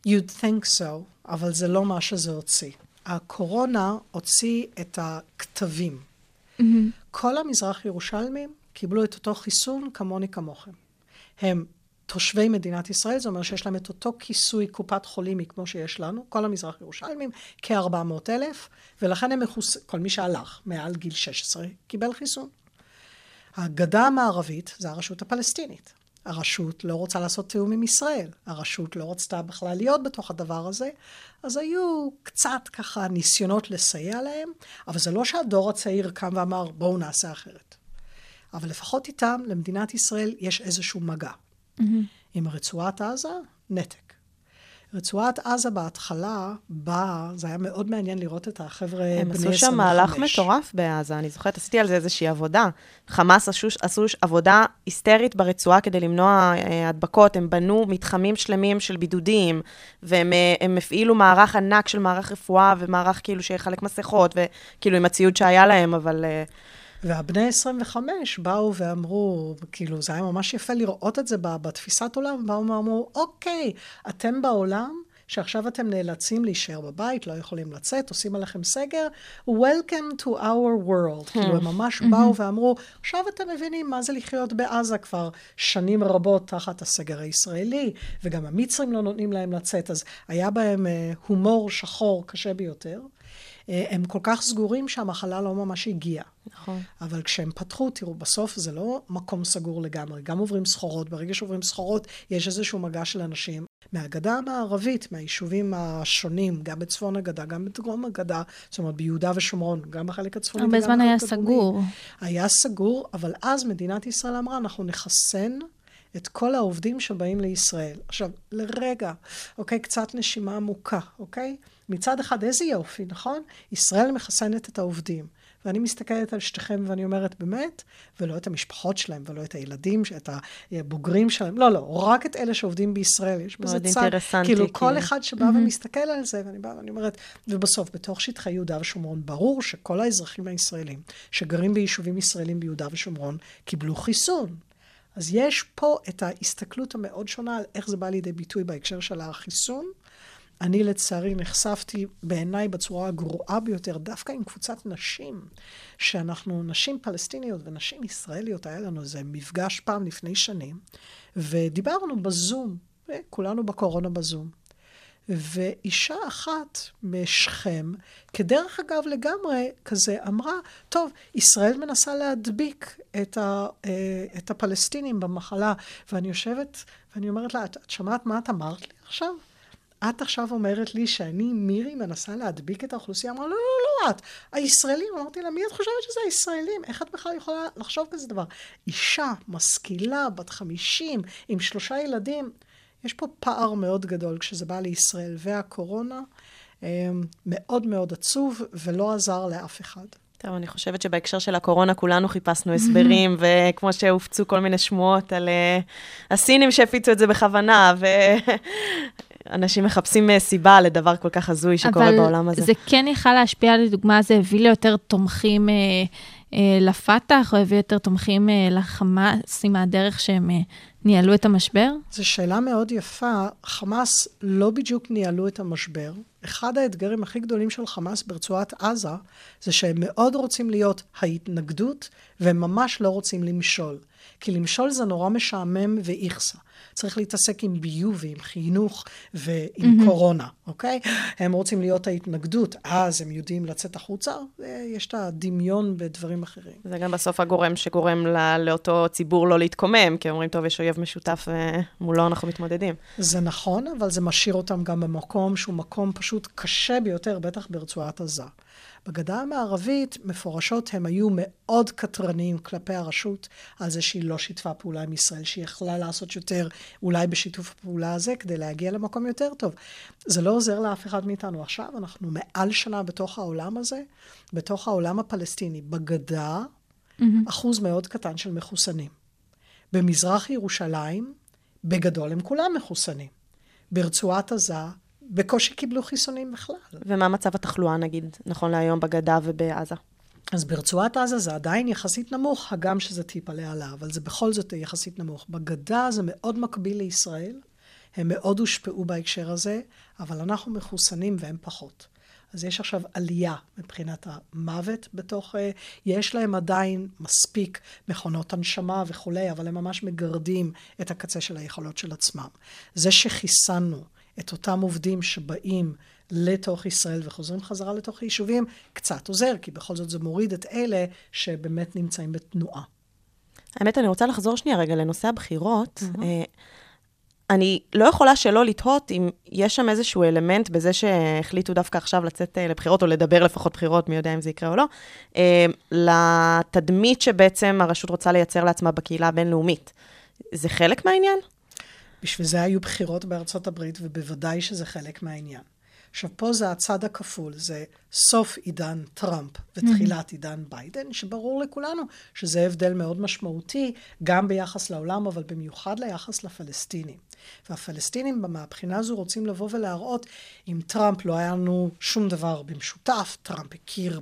You'd think so, אבל זה לא מה שזה הוציא. הקורונה הוציא את הכתבים. Mm-hmm. כל המזרח ירושלמים קיבלו את אותו חיסון כמוני כמוכם. הם תושבי מדינת ישראל, זה אומר שיש להם את אותו כיסוי קופת חולים כמו שיש לנו, כל המזרח ירושלמים, כ-400 אלף, ולכן הם מחוס... כל מי שהלך מעל גיל 16 קיבל חיסון. הגדה המערבית זה הרשות הפלסטינית. הרשות לא רוצה לעשות תיאום עם ישראל, הרשות לא רצתה בכלל להיות בתוך הדבר הזה, אז היו קצת ככה ניסיונות לסייע להם, אבל זה לא שהדור הצעיר קם ואמר בואו נעשה אחרת. אבל לפחות איתם, למדינת ישראל, יש איזשהו מגע. Mm-hmm. עם רצועת עזה, נתק. רצועת עזה בהתחלה באה, זה היה מאוד מעניין לראות את החבר'ה בני 25. הם עשו שם מהלך מטורף בעזה, אני זוכרת, עשיתי על זה איזושהי עבודה. חמאס עשו, עשו עבודה היסטרית ברצועה כדי למנוע אה, הדבקות, הם בנו מתחמים שלמים של בידודים, והם אה, הפעילו מערך ענק של מערך רפואה, ומערך כאילו שיחלק מסכות, וכאילו עם הציוד שהיה להם, אבל... אה, והבני 25 באו ואמרו, כאילו, זה היה ממש יפה לראות את זה בתפיסת עולם, באו ואמרו, אוקיי, אתם בעולם, שעכשיו אתם נאלצים להישאר בבית, לא יכולים לצאת, עושים עליכם סגר, Welcome to our world. כאילו, הם ממש באו ואמרו, עכשיו אתם מבינים מה זה לחיות בעזה כבר שנים רבות תחת הסגר הישראלי, וגם המצרים לא נותנים להם לצאת, אז היה בהם uh, הומור שחור קשה ביותר. אה, הם כל כך סגורים שהמחלה לא ממש הגיעה. נכון. אבל כשהם פתחו, תראו, בסוף זה לא מקום סגור לגמרי, גם עוברים סחורות, ברגע שעוברים סחורות יש איזשהו מגע של אנשים. מהגדה המערבית, מהיישובים השונים, גם בצפון הגדה, גם בדרום הגדה, זאת אומרת ביהודה ושומרון, גם בחלק הצפוני הרבה זמן היה הדרומי. סגור. היה סגור, אבל אז מדינת ישראל אמרה, אנחנו נחסן את כל העובדים שבאים לישראל. עכשיו, לרגע, אוקיי, קצת נשימה עמוקה, אוקיי? מצד אחד, איזה יופי, נכון? ישראל מחסנת את העובדים. ואני מסתכלת על שתיכם ואני אומרת, באמת? ולא את המשפחות שלהם, ולא את הילדים, את הבוגרים שלהם. לא, לא, רק את אלה שעובדים בישראל. יש בזה מאוד צד. אינטרסנטי, כאילו, כל כאילו. אחד שבא ומסתכל על זה, ואני באה ואני אומרת, ובסוף, בתוך שטחי יהודה ושומרון, ברור שכל האזרחים הישראלים שגרים ביישובים ישראלים ביהודה ושומרון, קיבלו חיסון. אז יש פה את ההסתכלות המאוד שונה על איך זה בא לידי ביטוי בהקשר של החיסון. אני לצערי נחשפתי בעיניי בצורה הגרועה ביותר, דווקא עם קבוצת נשים, שאנחנו נשים פלסטיניות ונשים ישראליות, היה לנו איזה מפגש פעם לפני שנים, ודיברנו בזום, כולנו בקורונה בזום. ואישה אחת משכם, כדרך אגב לגמרי, כזה אמרה, טוב, ישראל מנסה להדביק את, ה, אה, את הפלסטינים במחלה. ואני יושבת, ואני אומרת לה, את, את שמעת מה את אמרת לי עכשיו? את עכשיו אומרת לי שאני, מירי, מנסה להדביק את האוכלוסייה? אמרה, לא, לא, לא את. הישראלים. אמרתי לה, מי את חושבת שזה הישראלים? איך את בכלל יכולה לחשוב כזה דבר? אישה משכילה, בת חמישים, עם שלושה ילדים. יש פה פער מאוד גדול כשזה בא לישראל, והקורונה אה, מאוד מאוד עצוב ולא עזר לאף אחד. טוב, אני חושבת שבהקשר של הקורונה כולנו חיפשנו הסברים, *laughs* וכמו שהופצו כל מיני שמועות על אה, הסינים שהפיצו את זה בכוונה, ואנשים מחפשים אה, סיבה לדבר כל כך הזוי שקורה בעולם הזה. אבל זה כן יכל להשפיע, לדוגמה, זה הביא ליותר תומכים אה, אה, לפתח, או הביא יותר תומכים אה, לחמאס עם הדרך שהם אה, ניהלו את המשבר? זו שאלה מאוד יפה. חמאס לא בדיוק ניהלו את המשבר. אחד האתגרים הכי גדולים של חמאס ברצועת עזה, זה שהם מאוד רוצים להיות ההתנגדות, והם ממש לא רוצים למשול. כי למשול זה נורא משעמם ואיכסה. צריך להתעסק עם ביוב ועם חינוך ועם mm-hmm. קורונה, אוקיי? הם רוצים להיות ההתנגדות, אז הם יודעים לצאת החוצה, ויש את הדמיון בדברים אחרים. זה גם בסוף הגורם שגורם לא, לאותו ציבור לא להתקומם, כי אומרים, טוב, יש אויב משותף ומולו אנחנו מתמודדים. זה נכון, אבל זה משאיר אותם גם במקום שהוא מקום פשוט קשה ביותר, בטח ברצועת עזה. בגדה המערבית, מפורשות, הם היו מאוד קטרניים כלפי הרשות על זה שהיא לא שיתפה פעולה עם ישראל, שהיא יכלה לעשות יותר, אולי בשיתוף הפעולה הזה, כדי להגיע למקום יותר טוב. זה לא עוזר לאף אחד מאיתנו. עכשיו אנחנו מעל שנה בתוך העולם הזה, בתוך העולם הפלסטיני. בגדה, mm-hmm. אחוז מאוד קטן של מחוסנים. במזרח ירושלים, בגדול הם כולם מחוסנים. ברצועת עזה, בקושי קיבלו חיסונים בכלל. ומה מצב התחלואה, נגיד, נכון להיום בגדה ובעזה? אז ברצועת עזה זה עדיין יחסית נמוך, הגם שזה טיפה לעלה, אבל זה בכל זאת יחסית נמוך. בגדה זה מאוד מקביל לישראל, הם מאוד הושפעו בהקשר הזה, אבל אנחנו מחוסנים והם פחות. אז יש עכשיו עלייה מבחינת המוות בתוך, יש להם עדיין מספיק מכונות הנשמה וכולי, אבל הם ממש מגרדים את הקצה של היכולות של עצמם. זה שחיסנו את אותם עובדים שבאים לתוך ישראל וחוזרים חזרה לתוך היישובים, קצת עוזר, כי בכל זאת זה מוריד את אלה שבאמת נמצאים בתנועה. האמת, אני רוצה לחזור שנייה רגע לנושא הבחירות. Mm-hmm. אני לא יכולה שלא לתהות אם יש שם איזשהו אלמנט בזה שהחליטו דווקא עכשיו לצאת לבחירות, או לדבר לפחות בחירות, מי יודע אם זה יקרה או לא, לתדמית שבעצם הרשות רוצה לייצר לעצמה בקהילה הבינלאומית. זה חלק מהעניין? בשביל זה היו בחירות בארצות הברית, ובוודאי שזה חלק מהעניין. עכשיו, פה זה הצד הכפול, זה סוף עידן טראמפ ותחילת. עידן ביידן, שברור לכולנו שזה הבדל מאוד משמעותי, גם ביחס לעולם, אבל במיוחד ליחס לפלסטינים. והפלסטינים מהבחינה הזו רוצים לבוא ולהראות, אם טראמפ לא היה לנו שום דבר במשותף, טראמפ הכיר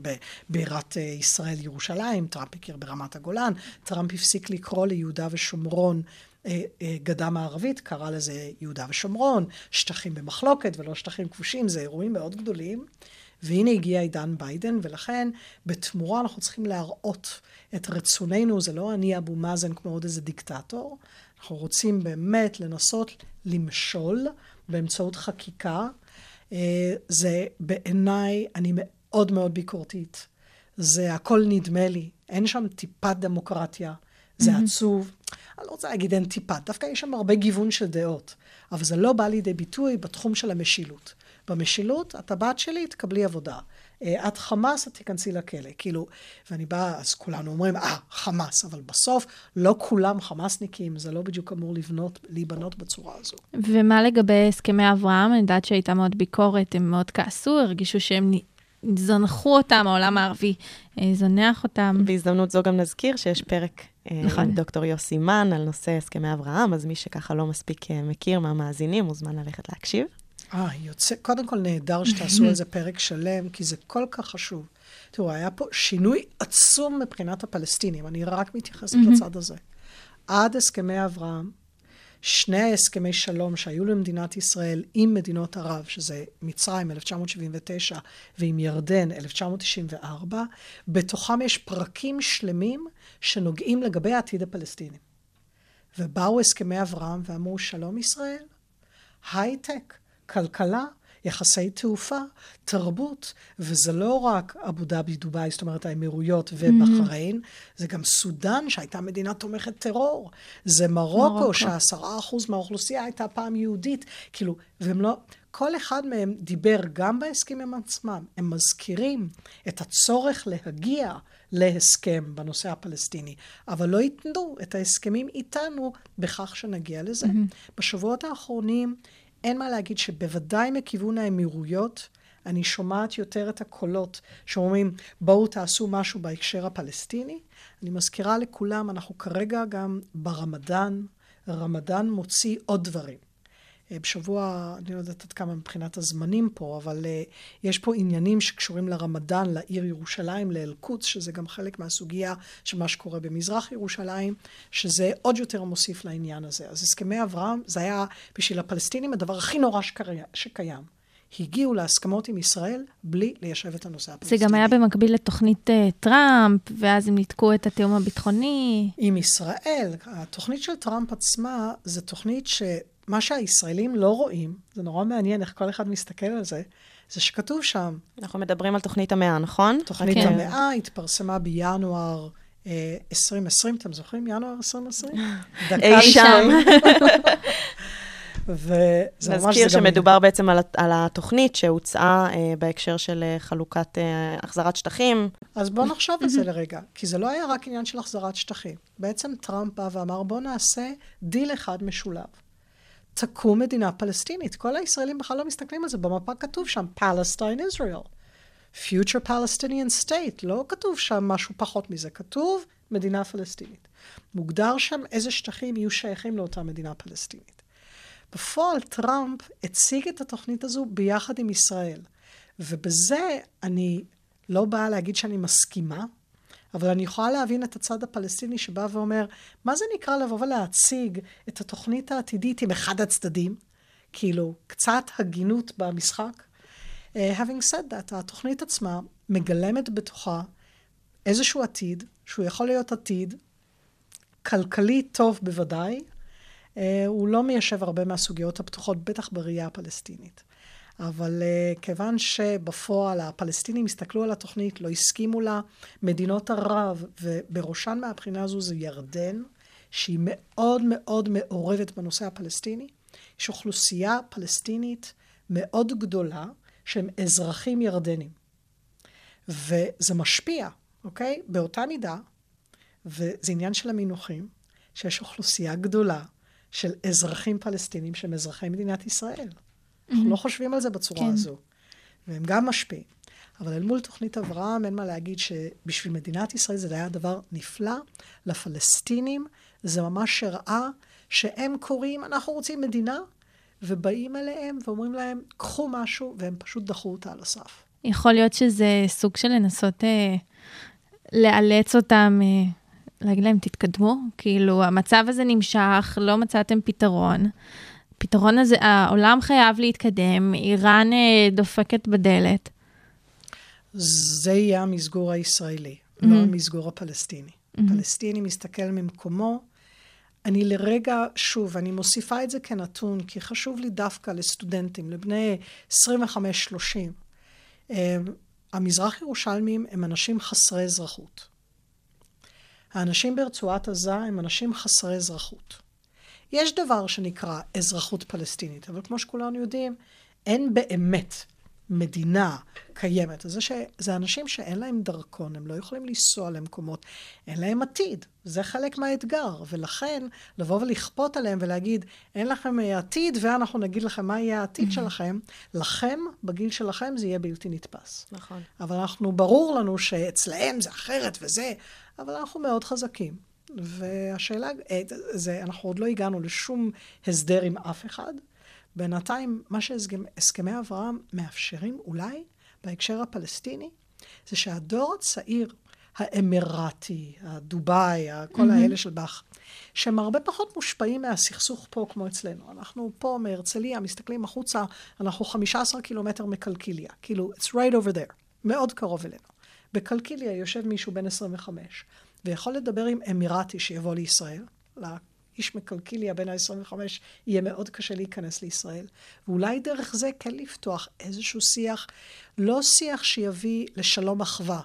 בבירת ישראל ירושלים, טראמפ הכיר ברמת הגולן, טראמפ הפסיק לקרוא ליהודה ושומרון גדה מערבית, קרא לזה יהודה ושומרון, שטחים במחלוקת ולא שטחים כבושים, זה אירועים מאוד גדולים. והנה הגיע עידן ביידן, ולכן בתמורה אנחנו צריכים להראות את רצוננו, זה לא אני אבו מאזן כמו עוד איזה דיקטטור, אנחנו רוצים באמת לנסות למשול באמצעות חקיקה. זה בעיניי, אני מאוד מאוד ביקורתית. זה הכל נדמה לי, אין שם טיפת דמוקרטיה, זה mm-hmm. עצוב. אני לא רוצה להגיד אין טיפה, דווקא יש שם הרבה גיוון של דעות, אבל זה לא בא לידי ביטוי בתחום של המשילות. במשילות, את הבת שלי, תקבלי עבודה. אה, את חמאס, את תיכנסי לכלא. כאילו, ואני באה, אז כולנו אומרים, אה, חמאס, אבל בסוף לא כולם חמאסניקים, זה לא בדיוק אמור לבנות, להיבנות בצורה הזו. ומה לגבי הסכמי אברהם? אני יודעת שהייתה מאוד ביקורת, הם מאוד כעסו, הרגישו שהם זנחו אותם, העולם הערבי אה, זונח אותם. בהזדמנות זו גם נזכיר שיש פרק נכון. עם דוקטור יוסי מן על נושא הסכמי אברהם, אז מי שככה לא מספיק מכיר מהמאזינים, מוזמן ללכת להקשיב. אה, יוצא, קודם כל נהדר שתעשו על זה פרק שלם, כי זה כל כך חשוב. תראו, היה פה שינוי עצום מבחינת הפלסטינים, אני רק מתייחסת לצד הזה. עד הסכמי אברהם, שני הסכמי שלום שהיו למדינת ישראל עם מדינות ערב, שזה מצרים 1979 ועם ירדן 1994, בתוכם יש פרקים שלמים שנוגעים לגבי העתיד הפלסטינים. ובאו הסכמי אברהם ואמרו, שלום ישראל, הייטק, כלכלה, יחסי תעופה, תרבות, וזה לא רק אבו דאבי, דובאי, זאת אומרת האמירויות ובחריין, mm-hmm. זה גם סודאן, שהייתה מדינה תומכת טרור, זה מרוקו, מרוקו. שעשרה אחוז מהאוכלוסייה הייתה פעם יהודית, כאילו, והם לא... כל אחד מהם דיבר גם בהסכמים עצמם, הם מזכירים את הצורך להגיע להסכם בנושא הפלסטיני, אבל לא ייתנו את ההסכמים איתנו בכך שנגיע לזה. Mm-hmm. בשבועות האחרונים אין מה להגיד שבוודאי מכיוון האמירויות, אני שומעת יותר את הקולות שאומרים, בואו תעשו משהו בהקשר הפלסטיני. אני מזכירה לכולם, אנחנו כרגע גם ברמדאן, רמדאן מוציא עוד דברים. אה, בשבוע, אני לא יודעת עד כמה מבחינת הזמנים פה, אבל uh, יש פה עניינים שקשורים לרמדאן, לעיר ירושלים, לאל-קודס, שזה גם חלק מהסוגיה של מה שקורה במזרח ירושלים, שזה עוד יותר מוסיף לעניין הזה. אז הסכמי אברהם, זה היה בשביל הפלסטינים הדבר הכי נורא שקיים. הגיעו להסכמות עם ישראל בלי ליישב את הנושא הפלסטיני. זה גם היה במקביל לתוכנית uh, טראמפ, ואז הם ניתקו את התיאום הביטחוני. עם ישראל. התוכנית של טראמפ עצמה, זו תוכנית ש... מה שהישראלים לא רואים, זה נורא מעניין איך כל אחד מסתכל על זה, זה שכתוב שם. אנחנו מדברים על תוכנית המאה, נכון? תוכנית כן. המאה התפרסמה בינואר אה, 2020, אתם זוכרים? ינואר 2020? *laughs* אי שם. *laughs* וזה ממש... נזכיר שמדובר בעצם על, על התוכנית שהוצעה אה, בהקשר של אה, חלוקת אה, החזרת שטחים. אז בואו נחשוב על זה *laughs* לרגע, כי זה לא היה רק עניין של החזרת שטחים. בעצם טראמפ בא ואמר, בואו נעשה דיל אחד משולב. תקום מדינה פלסטינית. כל הישראלים בכלל לא מסתכלים על זה. במפה כתוב שם Palestine Israel. Future Palestinian State. לא כתוב שם משהו פחות מזה. כתוב מדינה פלסטינית. מוגדר שם איזה שטחים יהיו שייכים לאותה מדינה פלסטינית. בפועל טראמפ הציג את התוכנית הזו ביחד עם ישראל. ובזה אני לא באה להגיד שאני מסכימה, אבל אני יכולה להבין את הצד הפלסטיני שבא ואומר, מה זה נקרא לבוא ולהציג את התוכנית העתידית עם אחד הצדדים? כאילו, קצת הגינות במשחק. Uh, having said that, התוכנית עצמה מגלמת בתוכה איזשהו עתיד, שהוא יכול להיות עתיד כלכלי טוב בוודאי, uh, הוא לא מיישב הרבה מהסוגיות הפתוחות, בטח בראייה הפלסטינית. אבל uh, כיוון שבפועל הפלסטינים הסתכלו על התוכנית, לא הסכימו לה, מדינות ערב, ובראשן מהבחינה הזו זה ירדן, שהיא מאוד מאוד מעורבת בנושא הפלסטיני. יש אוכלוסייה פלסטינית מאוד גדולה שהם אזרחים ירדנים. וזה משפיע, אוקיי? באותה מידה, וזה עניין של המינוחים, שיש אוכלוסייה גדולה של אזרחים פלסטינים שהם אזרחי מדינת ישראל. אנחנו לא חושבים על זה בצורה כן. הזו. והם גם משפיעים. אבל אל מול תוכנית אברהם, אין מה להגיד שבשביל מדינת ישראל זה היה דבר נפלא. לפלסטינים זה ממש הראה שהם קוראים, אנחנו רוצים מדינה, ובאים אליהם ואומרים להם, קחו משהו, והם פשוט דחו אותה על הסף. יכול להיות שזה סוג של לנסות אה, לאלץ אותם, אה, להגיד להם, תתקדמו. כאילו, המצב הזה נמשך, לא מצאתם פתרון. הפתרון הזה, העולם חייב להתקדם, איראן אה, דופקת בדלת. זה יהיה המסגור הישראלי, mm-hmm. לא המסגור הפלסטיני. Mm-hmm. הפלסטיני מסתכל ממקומו. אני לרגע, שוב, אני מוסיפה את זה כנתון, כי חשוב לי דווקא לסטודנטים, לבני 25-30. אה, המזרח ירושלמים הם אנשים חסרי אזרחות. האנשים ברצועת עזה הם אנשים חסרי אזרחות. יש דבר שנקרא אזרחות פלסטינית, אבל כמו שכולנו יודעים, אין באמת מדינה קיימת. זה, ש... זה אנשים שאין להם דרכון, הם לא יכולים לנסוע למקומות, אין להם עתיד. זה חלק מהאתגר, ולכן לבוא ולכפות עליהם ולהגיד, אין לכם עתיד ואנחנו נגיד לכם מה יהיה העתיד *clears throat* שלכם, לכם, בגיל שלכם, זה יהיה בלתי נתפס. נכון. אבל אנחנו, ברור לנו שאצלהם זה אחרת וזה, אבל אנחנו מאוד חזקים. והשאלה, אה, זה, אנחנו עוד לא הגענו לשום הסדר עם אף אחד. בינתיים, מה שהסכמי אברהם מאפשרים אולי, בהקשר הפלסטיני, זה שהדור הצעיר, האמירתי, הדובאי, כל האלה של באך, שהם הרבה פחות מושפעים מהסכסוך פה כמו אצלנו. אנחנו פה מהרצליה, מסתכלים החוצה, אנחנו 15 קילומטר מקלקיליה. כאילו, it's right over there, מאוד קרוב אלינו. בקלקיליה יושב מישהו בן 25, ויכול לדבר עם אמירתי שיבוא לישראל, איש מקלקיליה בין ה-25, יהיה מאוד קשה להיכנס לישראל. ואולי דרך זה כן לפתוח איזשהו שיח, לא שיח שיביא לשלום אחווה,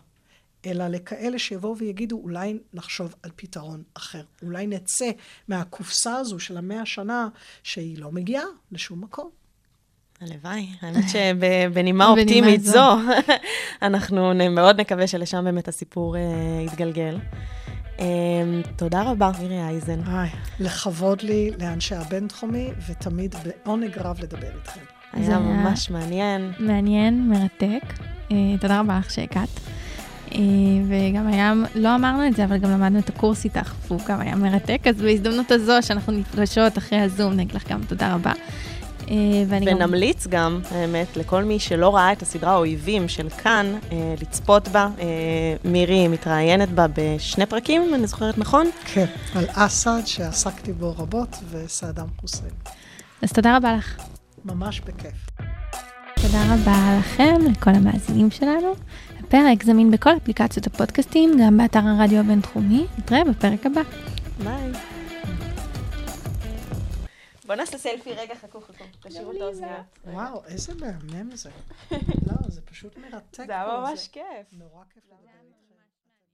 אלא לכאלה שיבואו ויגידו, אולי נחשוב על פתרון אחר. אולי נצא מהקופסה הזו של המאה שנה, שהיא לא מגיעה לשום מקום. הלוואי, האמת שבנימה אופטימית זו, *laughs* אנחנו מאוד נקווה שלשם באמת הסיפור uh, יתגלגל. Um, תודה רבה, מירי אייזן. לכבוד לי לאנשי הבינתחומי, ותמיד בעונג רב לדבר איתכם. היה ממש מעניין. מעניין, מרתק. Uh, תודה רבה לך שהגעת. Uh, וגם היה, לא אמרנו את זה, אבל גם למדנו את הקורס איתך, והוא גם היה מרתק, אז בהזדמנות הזו שאנחנו נפגשות אחרי הזום, נגיד לך גם תודה רבה. אה, ונמליץ גם... גם, האמת, לכל מי שלא ראה את הסדרה האויבים של כאן, אה, לצפות בה. אה, מירי מתראיינת בה בשני פרקים, אם אני זוכרת נכון? כן, על אסד שעסקתי בו רבות, וסעדם חוסיין. אז תודה רבה לך. ממש בכיף. תודה רבה לכם, לכל המאזינים שלנו. הפרק זמין בכל אפליקציות הפודקאסטים, גם באתר הרדיו הבינתחומי. נתראה בפרק הבא. ביי. בוא נעשה סלפי רגע, חכו, חכו, תשאירו את האוזניות. וואו, איזה מהמם זה. *laughs* לא, זה פשוט מרתק. זה היה ממש כיף. נורא כיף לדבר.